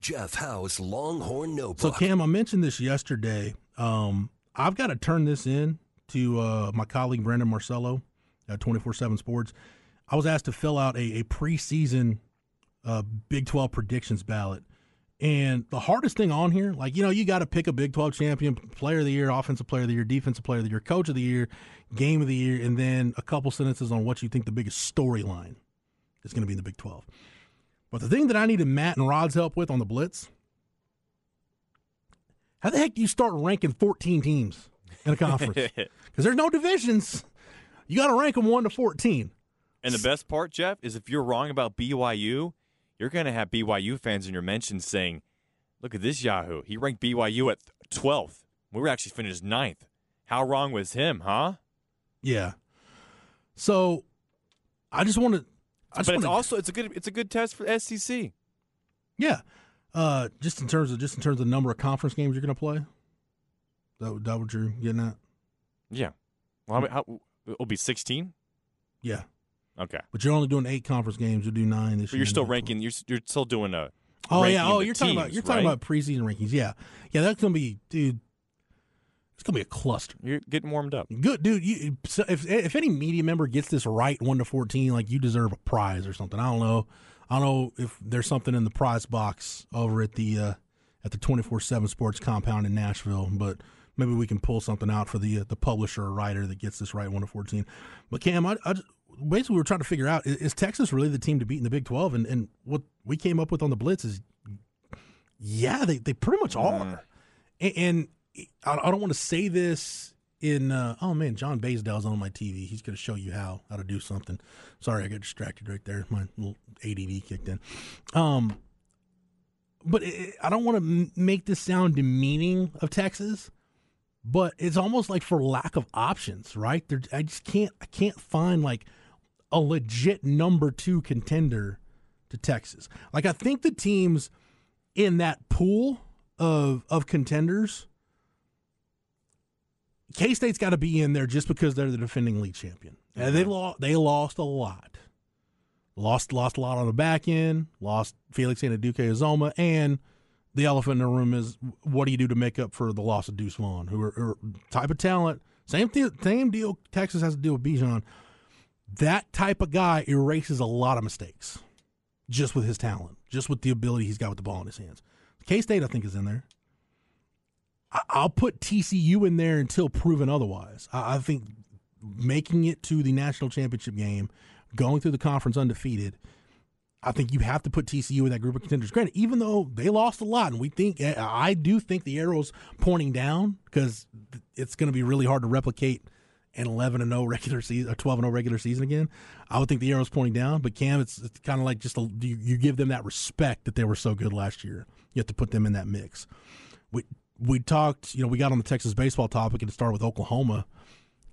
Jeff Howe's Longhorn Notebook? So Cam, I mentioned this yesterday. Um, I've got to turn this in to uh, my colleague Brandon Marcello at Twenty Four Seven Sports. I was asked to fill out a, a preseason uh, Big Twelve predictions ballot, and the hardest thing on here, like you know, you got to pick a Big Twelve champion, Player of the Year, Offensive Player of the Year, Defensive Player of the Year, Coach of the Year, Game of the Year, and then a couple sentences on what you think the biggest storyline is going to be in the Big Twelve. But the thing that I needed Matt and Rod's help with on the Blitz how the heck do you start ranking 14 teams in a conference? Because there's no divisions. You got to rank them 1 to 14. And the best part, Jeff, is if you're wrong about BYU, you're going to have BYU fans in your mentions saying, look at this Yahoo. He ranked BYU at 12th. We were actually finished ninth. How wrong was him, huh? Yeah. So I just want to. I But it's wanna- also it's a good it's a good test for SEC. yeah. Uh, just in terms of just in terms of the number of conference games you're going to play. That that what you're getting at? Yeah. Well, how, how, it'll be 16. Yeah. Okay. But you're only doing eight conference games. You'll do nine this But year. you're still ranking. You're you're still doing a. Oh yeah. Oh, you're talking about you're talking right? about preseason rankings. Yeah. Yeah. That's gonna be, dude. It's gonna be a cluster. You're getting warmed up. Good, dude. You, so if if any media member gets this right, one to fourteen, like you deserve a prize or something. I don't know. I don't know if there's something in the prize box over at the uh, at the twenty four seven Sports compound in Nashville, but maybe we can pull something out for the uh, the publisher or writer that gets this right, one to fourteen. But Cam, I, I basically we we're trying to figure out is, is Texas really the team to beat in the Big Twelve? And and what we came up with on the Blitz is, yeah, they they pretty much are. And, and I I don't want to say this in. Uh, oh man, John Baysdale's on my TV. He's going to show you how how to do something. Sorry, I got distracted right there. My little ADD kicked in. Um, but it, I don't want to m- make this sound demeaning of Texas. But it's almost like for lack of options, right? There, I just can't. I can't find like a legit number two contender to Texas. Like I think the teams in that pool of of contenders, K State's got to be in there just because they're the defending league champion. And they lost. They lost a lot. Lost lost a lot on the back end. Lost Felix Anudike-Uzomah, and the elephant in the room is what do you do to make up for the loss of Deuce Vaughn, who are, are type of talent. Same thing, same deal. Texas has to deal with Bijan. That type of guy erases a lot of mistakes, just with his talent, just with the ability he's got with the ball in his hands. K State, I think, is in there. I'll put TCU in there until proven otherwise. I, think making it to the national championship game, going through the conference undefeated, I think you have to put TCU in that group of contenders. Granted, even though they lost a lot, and we think I do think the arrow's pointing down because it's going to be really hard to replicate an 11 and 0 regular season, or 12 and 0 regular season again. I would think the arrow's pointing down, but Cam, it's, it's kind of like just a, you, you give them that respect that they were so good last year. You have to put them in that mix. We we talked, you know, we got on the Texas baseball topic and started with Oklahoma.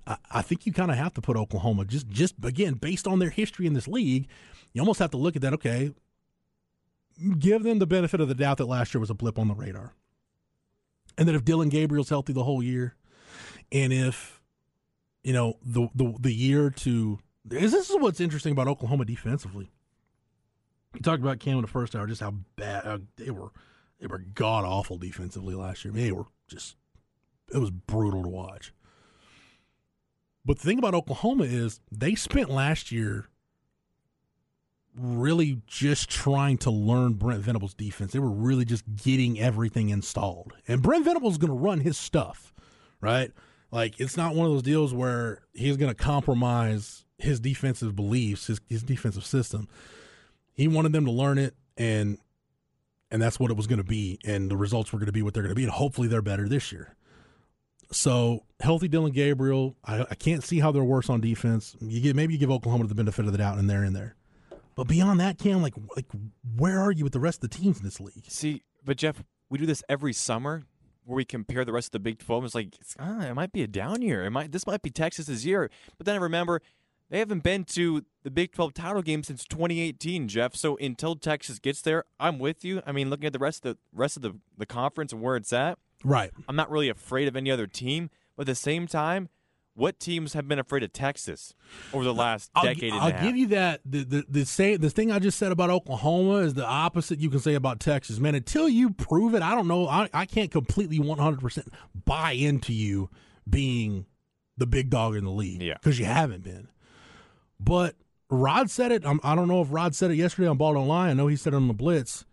I, I think you kind of have to put Oklahoma just just again based on their history in this league. You almost have to look at that. Okay, give them the benefit of the doubt that last year was a blip on the radar, and that if Dillon Gabriel's healthy the whole year, and if you know the the the year to this is what's interesting about Oklahoma defensively. You talked about Cam in the first hour, just how bad uh, they were. They were god awful defensively last year. They were just it was brutal to watch. But the thing about Oklahoma is they spent last year really just trying to learn Brent Venables' defense. They were really just getting everything installed. And Brent Venables is going to run his stuff, right? Like it's not one of those deals where he's going to compromise his defensive beliefs, his, his defensive system. He wanted them to learn it and and that's what it was going to be and the results were going to be what they're going to be and hopefully they're better this year. So healthy Dillon Gabriel, I, I can't see how they're worse on defense. You get maybe you give Oklahoma the benefit of the doubt and they're in there. But beyond that, Cam, like like where are you with the rest of the teams in this league? See, But Jeff, we do this every summer where we compare the rest of the Big 12. It's like ah, it might be a down year. It might this might be Texas's year. But then I remember they haven't been to the Big 12 title game since 2018, Jeff. So until Texas gets there, I'm with you. I mean, looking at the rest of the rest of the, the conference and where it's at, Right. I'm not really afraid of any other team. But at the same time, what teams have been afraid of Texas over the last I'll, decade and I'll a half? give you that. The the the, say, the thing I just said about Oklahoma is the opposite you can say about Texas. Man, until you prove it, I don't know. I, I can't completely 100% buy into you being the big dog in the league. Yeah. Because you haven't been. But Rod said it. I'm, I don't know if Rod said it yesterday on Ball Don't I know he said it on the Blitz.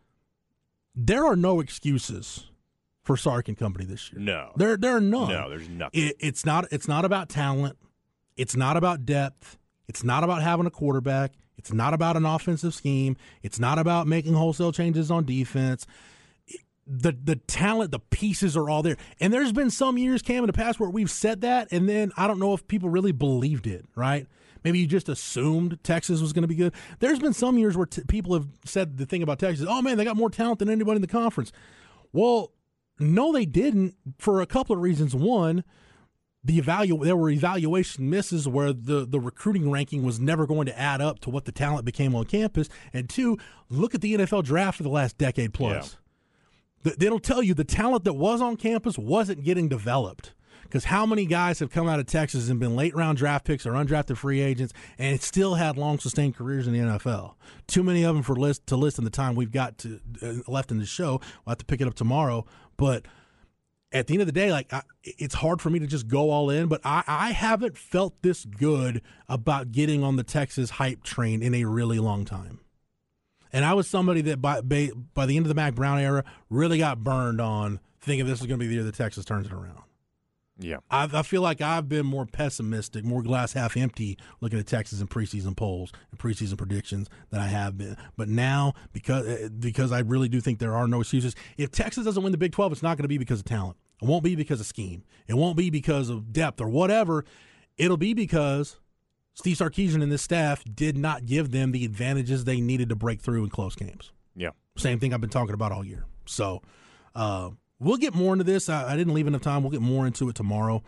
There are no excuses for Sark and company this year. no. There, there are none. No, there's nothing. It, it's not. It's not about talent. It's not about depth. It's not about having a quarterback. It's not about an offensive scheme. It's not about making wholesale changes on defense. The the talent, the pieces are all there. And there's been some years, Cam, in the past where we've said that, and then I don't know if people really believed it. Right? Maybe you just assumed Texas was going to be good. There's been some years where t- people have said the thing about Texas. Oh man, they got more talent than anybody in the conference. Well, no, they didn't for a couple of reasons. One, the evalu- there were evaluation misses where the, the recruiting ranking was never going to add up to what the talent became on campus. And two, look at the NFL draft for the last decade plus. Th- It'll tell you the talent that was on campus wasn't getting developed. Because how many guys have come out of Texas and been late round draft picks or undrafted free agents and still had long sustained careers in the NFL? Too many of them for list to list in the time we've got to uh, left in the show. We'll have to pick it up tomorrow. But at the end of the day, like I, it's hard for me to just go all in, but I, I haven't felt this good about getting on the Texas hype train in a really long time. And I was somebody that by by, by the end of the Mack Brown era really got burned on thinking this is going to be the year that Texas turns it around. Yeah. I, I feel like I've been more pessimistic, more glass half empty looking at Texas in preseason polls and preseason predictions than I have been. But now, because uh, because I really do think there are no excuses. If Texas doesn't win the Big Twelve, it's not going to be because of talent. It won't be because of scheme. It won't be because of depth or whatever. It'll be because Steve Sarkisian and his staff did not give them the advantages they needed to break through in close games. Yeah. Same thing I've been talking about all year. So uh, we'll get more into this. I, I didn't leave enough time. We'll get more into it tomorrow.